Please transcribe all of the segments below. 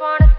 wanna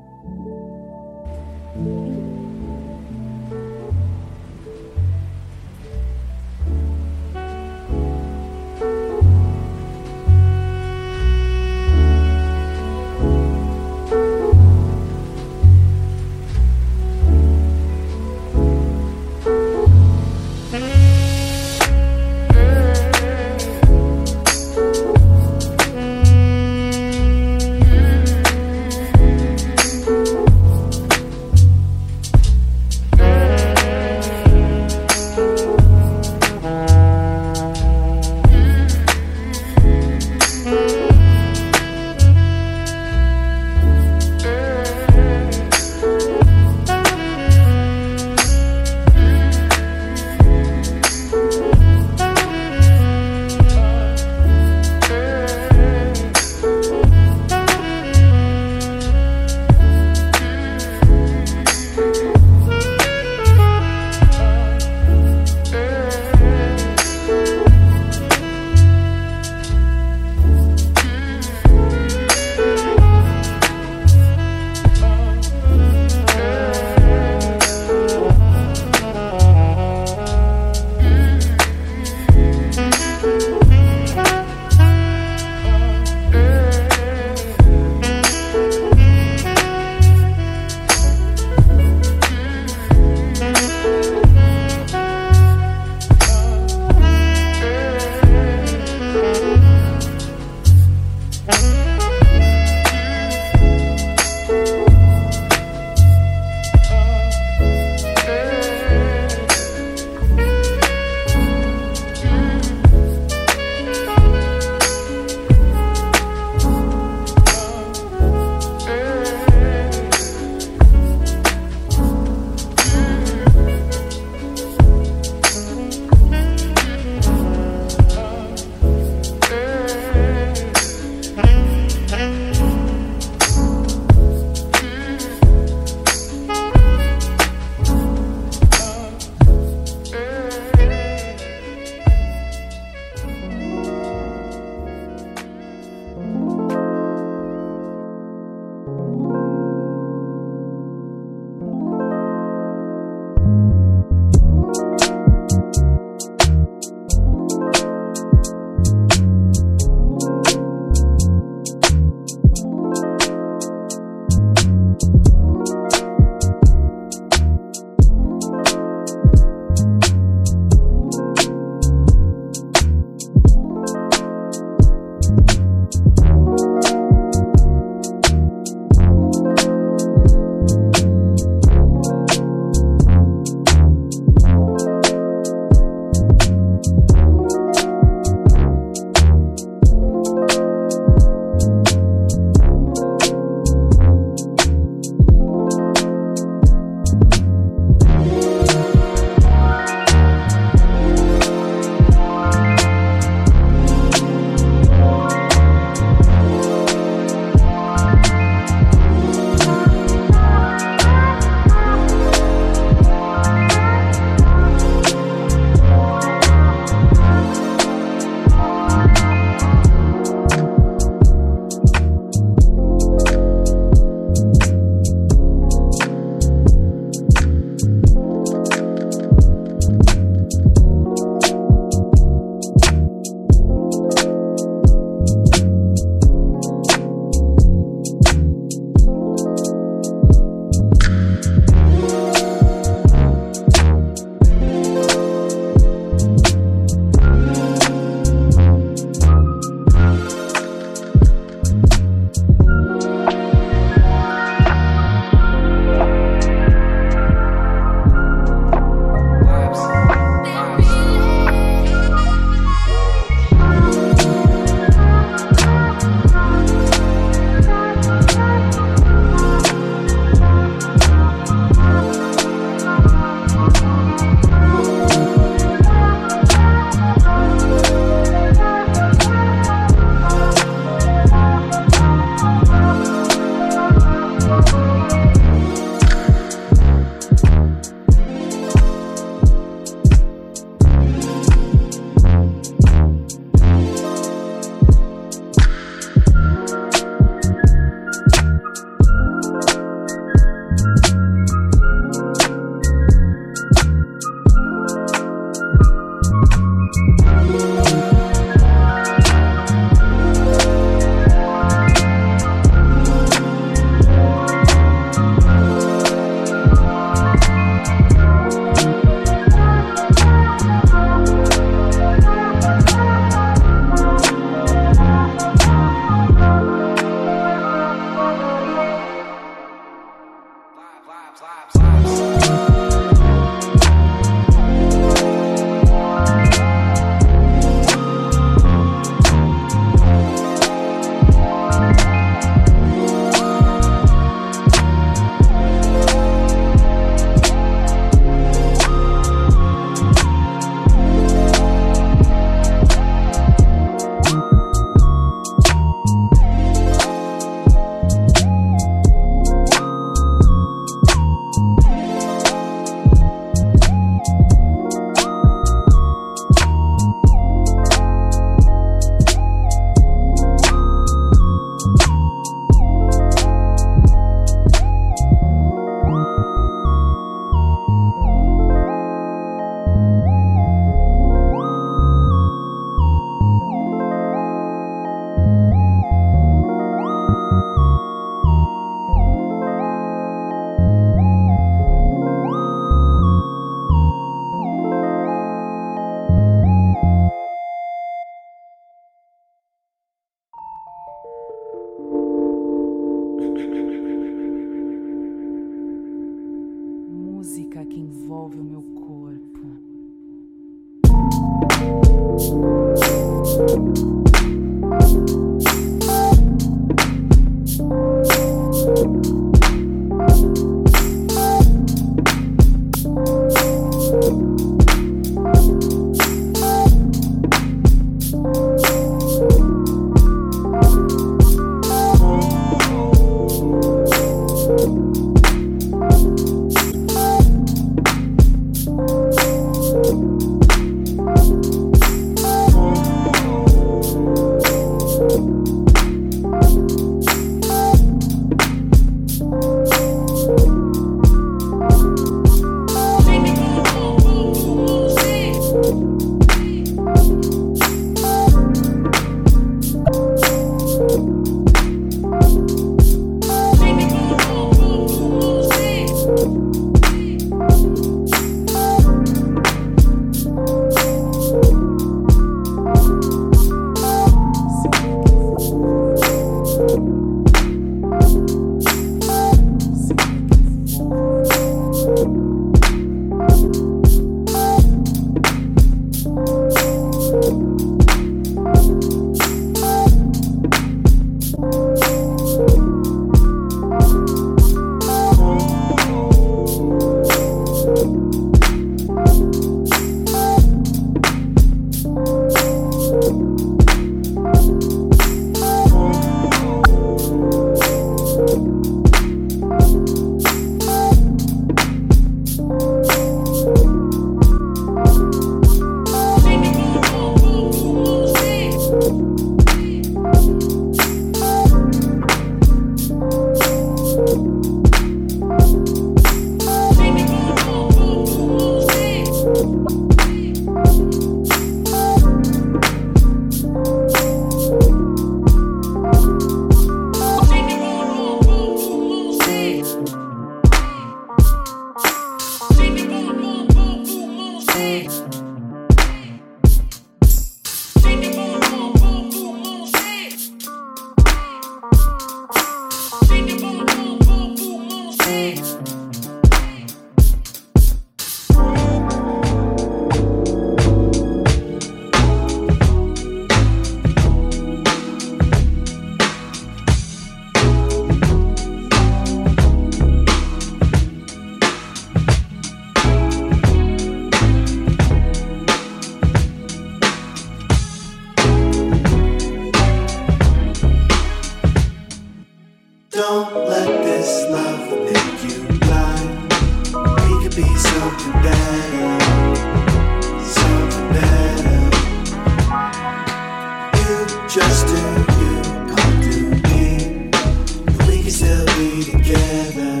be together,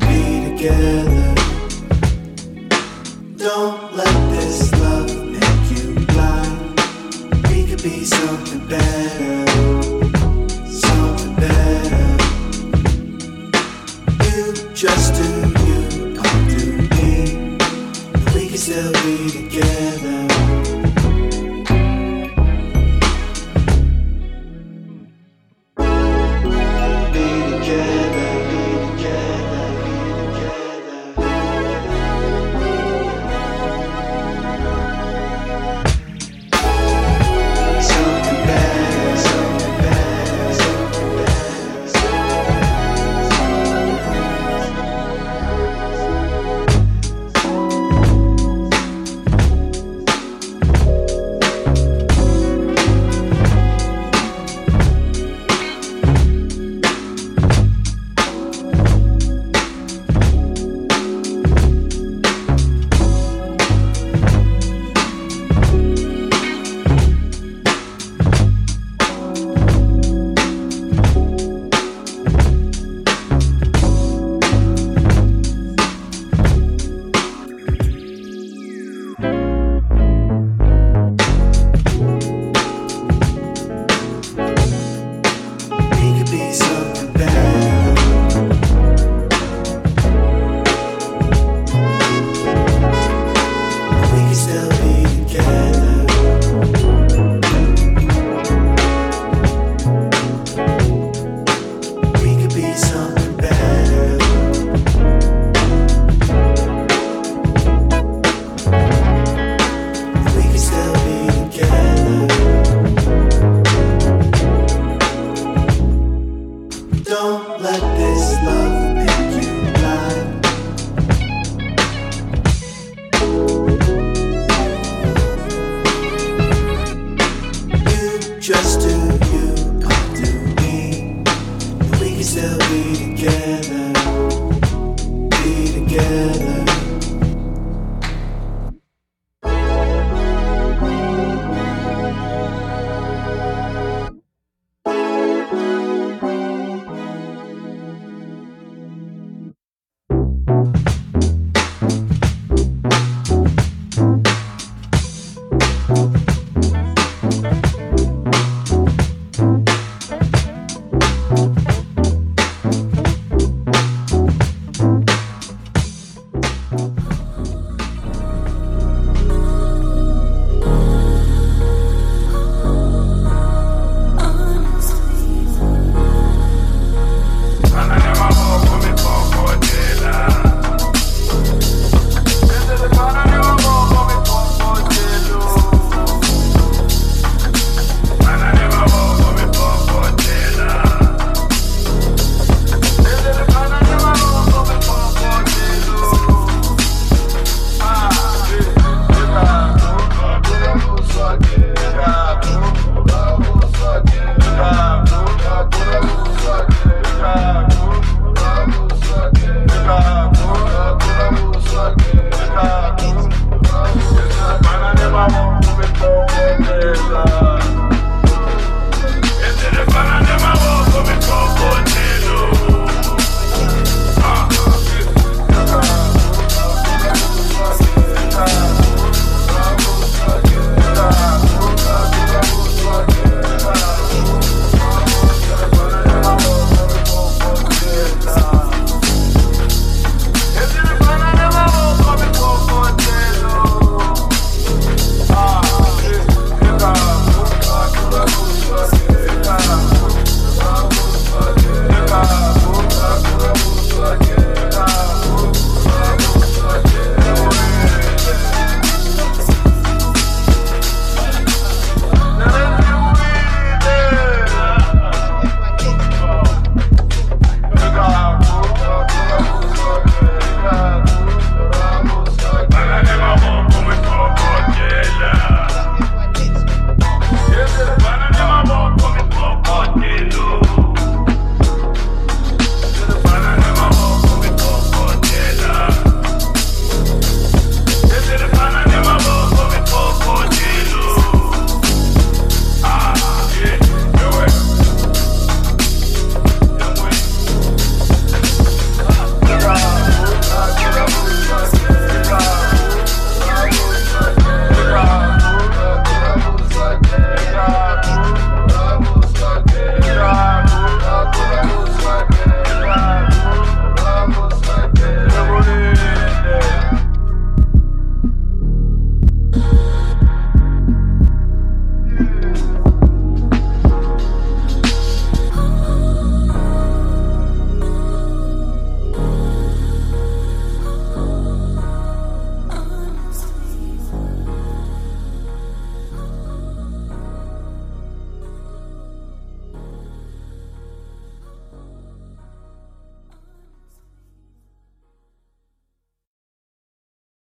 be together.